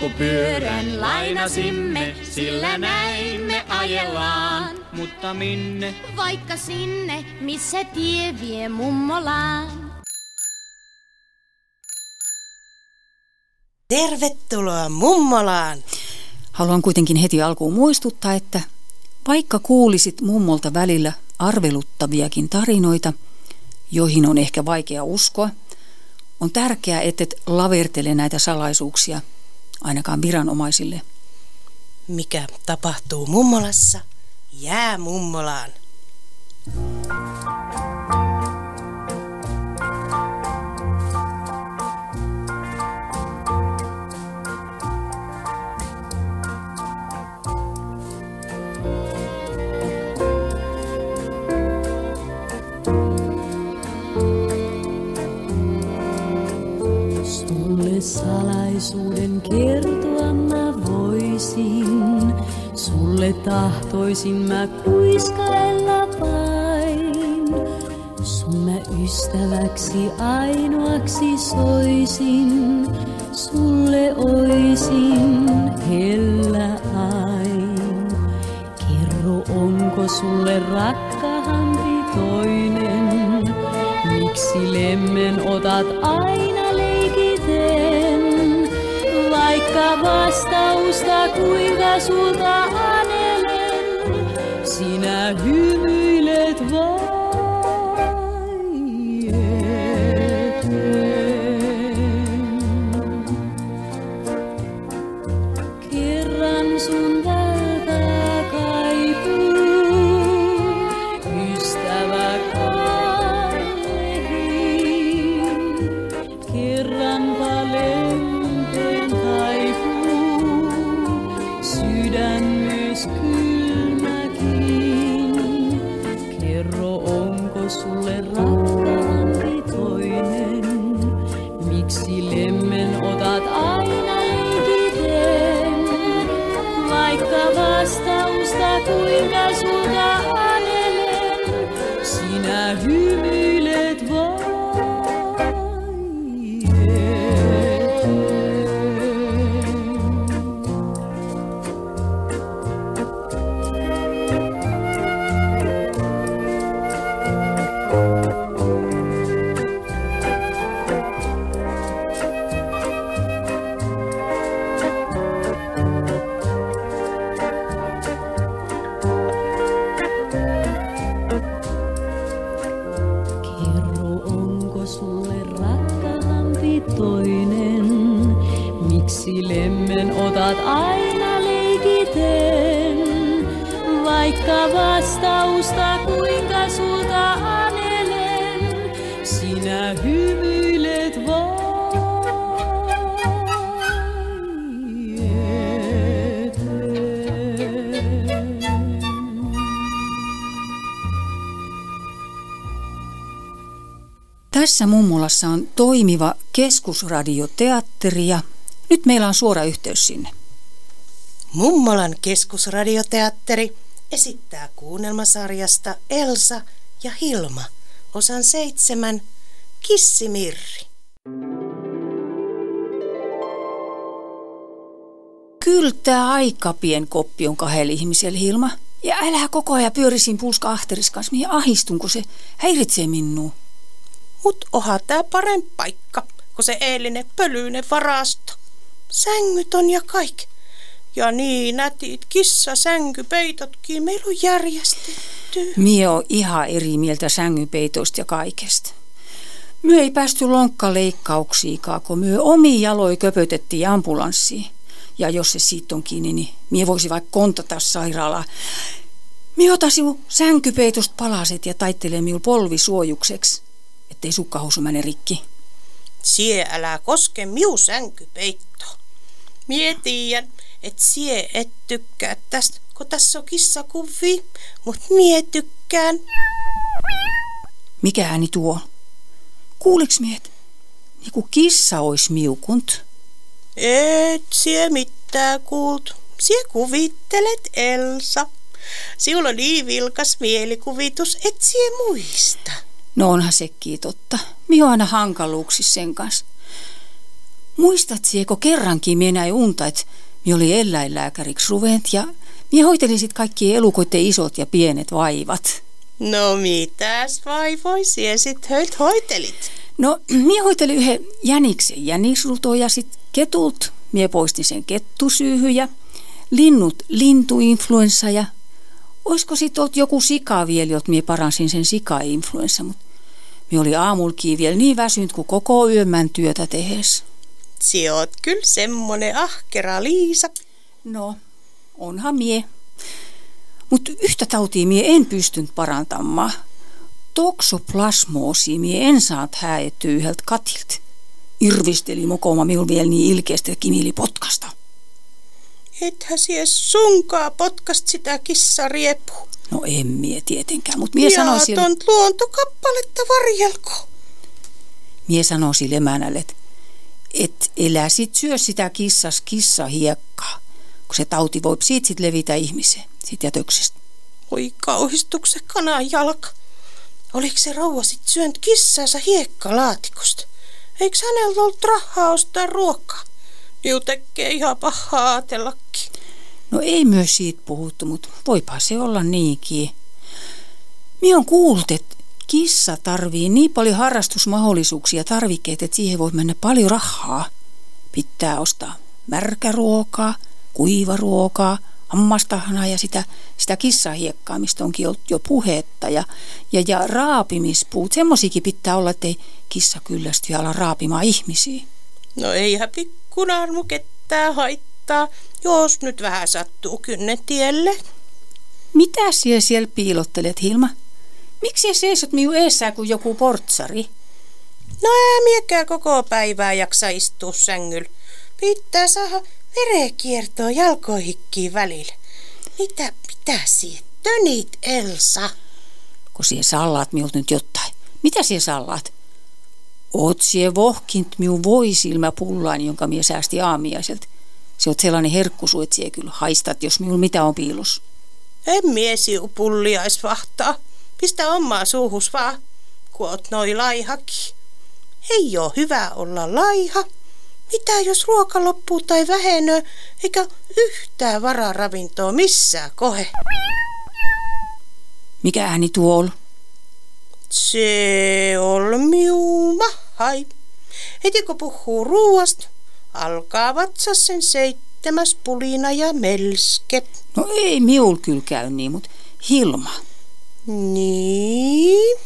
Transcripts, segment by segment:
Polkupyörän lainasimme, sillä näin me ajellaan. Mutta minne? Vaikka sinne, missä tie vie mummolaan. Tervetuloa mummolaan! Haluan kuitenkin heti alkuun muistuttaa, että vaikka kuulisit mummolta välillä arveluttaviakin tarinoita, joihin on ehkä vaikea uskoa, on tärkeää, et lavertele näitä salaisuuksia ainakaan viranomaisille. Mikä tapahtuu mummolassa, jää mummolaan. Sulle tahtoisin mä kuiskailla vain. Sun mä ystäväksi ainoaksi soisin. Sulle oisin hellä ain. Kerro, onko sulle rakkaampi toinen? Miksi lemmen otat aina leikiten? Vaikka vastausta kuinka sulta anelen, sinä hymyilet Miksi lemmen otat aina leikiten? Vaikka vastausta kuinka sulta anelen, sinä hymyilet vain. Tässä mummolassa on toimiva keskusradioteatteri ja nyt meillä on suora yhteys sinne. Mummolan keskusradioteatteri esittää kuunnelmasarjasta Elsa ja Hilma, osan seitsemän, Kissimirri. Kyllä tämä aika pien koppi on kahdella ihmisellä, Hilma. Ja älä koko ajan pyörisin pulska ahteris kanssa, mihin ahistun, kun se häiritsee minua. Mut oha tää parempi paikka, kun se eilinen pölyinen varasto. Sängyt on ja kaik. Ja niin nätit kissa sänkypeitotkin meillä on järjestetty. Mie on ihan eri mieltä sängypeitoista ja kaikesta. Myö ei päästy lonkkaleikkauksiikaan, kun myö omi jaloi köpötettiin ambulanssiin. Ja jos se siitä on kiinni, niin mie voisi vaikka kontata sairaalaa. Mie otasi sänkypeitosta palaset ja taittelee miul polvisuojukseksi, ettei sukkahousu mene rikki. Sie älä koske miu sänkypeitto. Mie tiedän, et sie et tykkää tästä, kun tässä on kissakuvi, mut mie tykkään. Mikä ääni tuo? Kuuliks miet? Niinku kissa ois miukunt. Et sie mitään kuult. Sie kuvittelet Elsa. Sinulla on niin vilkas mielikuvitus, et sie muista. No onhan sekin totta. Mie on aina hankaluuksissa sen kanssa. Muistat sieko kerrankin mie näin unta, että mie oli eläinlääkäriksi ruvent ja mie hoitelin sit kaikki elukoiden isot ja pienet vaivat. No mitäs vaivoisia sit höit hoitelit? No, mie hoitelin yhden jäniksen jänisruto ja sit ketult mie poistin sen kettusyyhy ja linnut lintuinfluenssa ja oisko sit oot joku sika vielä, jot mie paransin sen sika-influenssa, mutta mie oli aamulkiin vielä niin väsynyt kuin koko yömän työtä tehes. Si oot kyllä semmonen ahkera Liisa. No, onhan mie. Mutta yhtä tautia mie en pystynyt parantamaan. Toksoplasmoosi mie en saat häettyä yhdeltä katilta. Irvisteli mokoma minulla vielä niin ilkeästi kimili potkasta. Ethän sie sunkaa potkast sitä kissariepu. No en mie tietenkään, mutta mie sanoi sille, Jaaton luontokappaletta varjelko. mie sanoi sille emänälle, että et elä sit syö sitä kissas kissa hiekkaa, kun se tauti voi siitä sit levitä ihmiseen, siitä jätöksestä. Oi kauhistukse kanan jalka. Oliko se rouva sit syönyt kissansa hiekkalaatikosta? Eikö hänellä ollut rahaa ostaa ruokaa? Niu tekee ihan pahaa ajatellakin. No ei myös siitä puhuttu, mutta voipa se olla niinkin. Mie on kuullut, että kissa tarvii niin paljon harrastusmahdollisuuksia ja tarvikkeita, että siihen voi mennä paljon rahaa. Pitää ostaa märkäruokaa, kuivaruokaa, hammastahnaa ja sitä, sitä kissahiekkaa, mistä onkin ollut jo puhetta. Ja, ja, ja raapimispuut, semmosikin pitää olla, ettei kissa kyllästy ja ala raapimaan ihmisiä. No eihän pikkunarmu ketään haittaa, jos nyt vähän sattuu kynnen tielle. Mitä siellä siellä piilottelet, Hilma? Miksi sä seisot minun eessä kuin joku portsari? No ää miekään koko päivää jaksa istua sängyllä. Pitää saada verekiertoa jalkoihikkiin välillä. Mitä, mitä siitä tönit, Elsa? Kun sie sallaat minulta nyt jotain. Mitä sie sallaat? Oot sie vohkint minun voisilmäpullaan, jonka mie säästi aamiaiselta. Se oot sellainen herkkusu, että sie kyllä haistat, jos minulla mitä on piilus. En miesi pulliais vahtaa. Pistä omaa suuhus vaan, kun oot noi laihaki. Ei oo hyvä olla laiha. Mitä jos ruoka loppuu tai vähenee, eikä yhtään varaa ravintoa missään kohe? Mikä ääni tuo on? Se on miuma, hai. Heti kun puhuu ruuasta, alkaa vatsas sen seitsemäs pulina ja melske. No ei miul kyllä käy niin, mutta Hilma. Niin?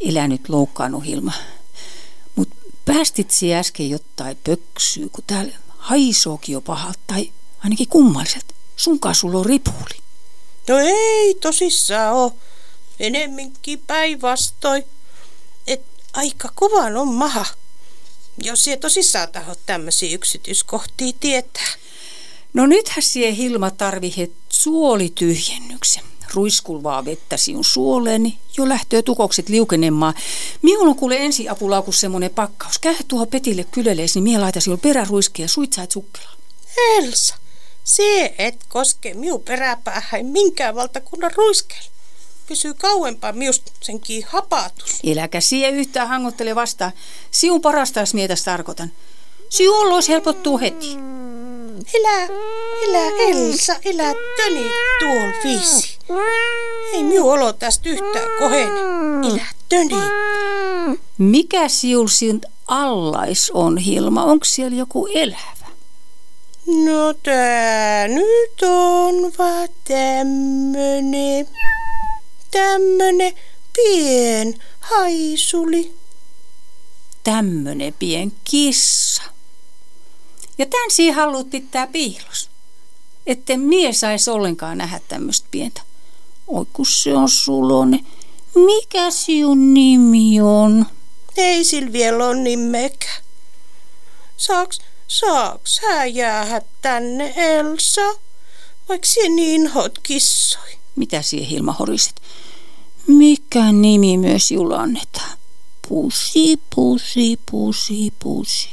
Elä nyt loukkaannut Hilma. Mut päästit sie äsken jotain pöksyä, kun täällä haisookin jo pahalta tai ainakin kummalliselta. Sunkaan sulla on ripuli. No ei tosissaan oo. Enemminkin päinvastoin. Et aika kovan on maha. Jos sie tosissaan tahot tämmöisiä yksityiskohtia tietää. No nythän sie Hilma tarvihet suolityhjennyksen. Ruiskulvaa vettä sinun suoleeni, jo lähtöö tukokset liukenemaan. Minulla on kuule ensiapulaukus semmonen pakkaus. Käy tuohon Petille kylelees, niin mie laita sinulle peräruiskia ja suitsait sukkelaa. Elsa, se et koske miu peräpäähän minkään valtakunnan ruiskeella. Pysyy kauempaa miust senkin hapatus. Eläkä sie yhtään hangottele vastaan. Siun parastas mietäs tarkoitan. Siun olisi helpottuu heti. Elä, elä Elsa, elä töni tuol viisi. Ei miu olo tästä yhtään kohene. Elä töni. Mikä siul allais on, Hilma? Onko siellä joku elävä? No tää nyt on vaan tämmönen, tämmönen pien haisuli. Tämmönen pien kissa. Ja tän siihen haluat pitää piilos. Etten mie sais ollenkaan nähdä tämmöistä pientä. Oi kun se on sulonen. Mikä sinun nimi on? Ei sillä vielä on nimekä. Saaks, saaks hää jäädä tänne Elsa? Vaikka sie niin hot kissoi. Mitä siihen Hilma horiset? Mikä nimi myös sinulle annetaan? Pusi, pusi, pusi, pusi.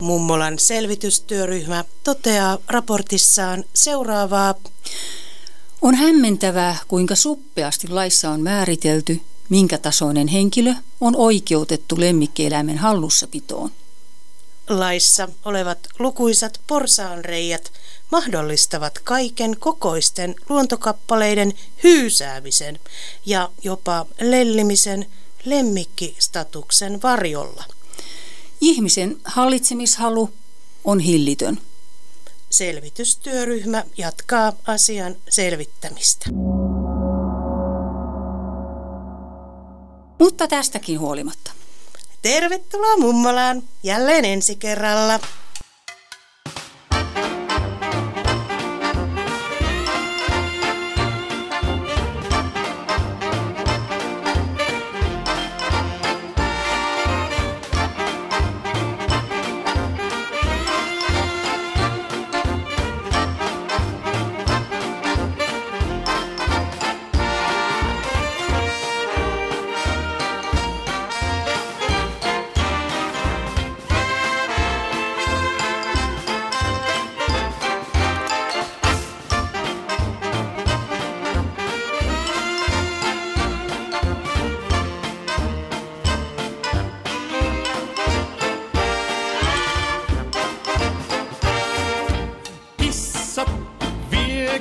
Mummolan selvitystyöryhmä toteaa raportissaan seuraavaa. On hämmentävää, kuinka suppeasti laissa on määritelty, minkä tasoinen henkilö on oikeutettu lemmikkieläimen hallussapitoon. Laissa olevat lukuisat porsaanreijät mahdollistavat kaiken kokoisten luontokappaleiden hyysäämisen ja jopa lellimisen lemmikkistatuksen varjolla. Ihmisen hallitsemishalu on hillitön. Selvitystyöryhmä jatkaa asian selvittämistä. Mutta tästäkin huolimatta. Tervetuloa mummolaan jälleen ensi kerralla.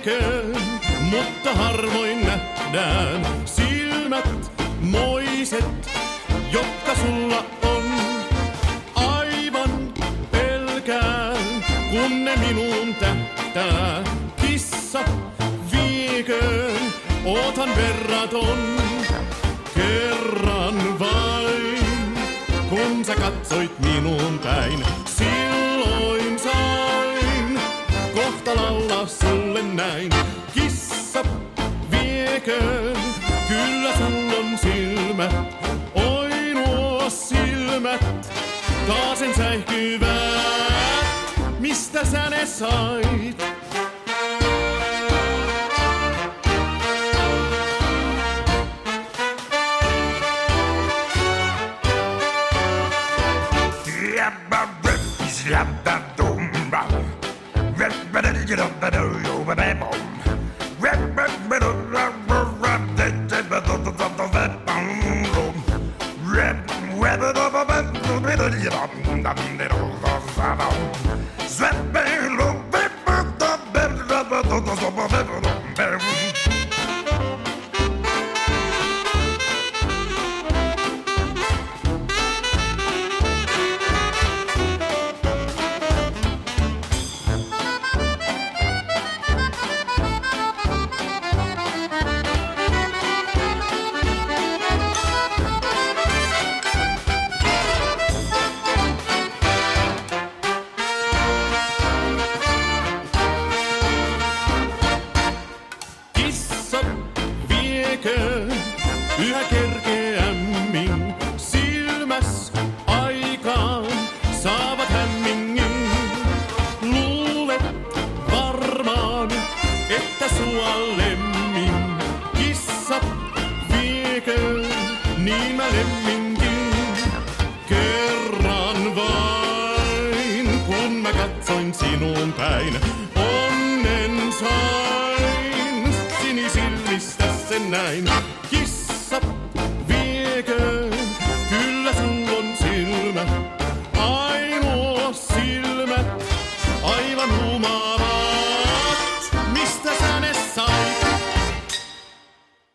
Vieköön, mutta harvoin nähdään silmät moiset, jotka sulla on. Aivan pelkään, kun ne minuun tähtää. Kissa vieköön, ootan verraton. Kerran vain, kun sä katsoit minuun päin, silloin vieköön, kyllä sulla on silmät, oi nuo silmät, taasen säihkyvät, mistä sä ne sait? Kissa sinuun päin, onnen sain sinisilmistä sen näin.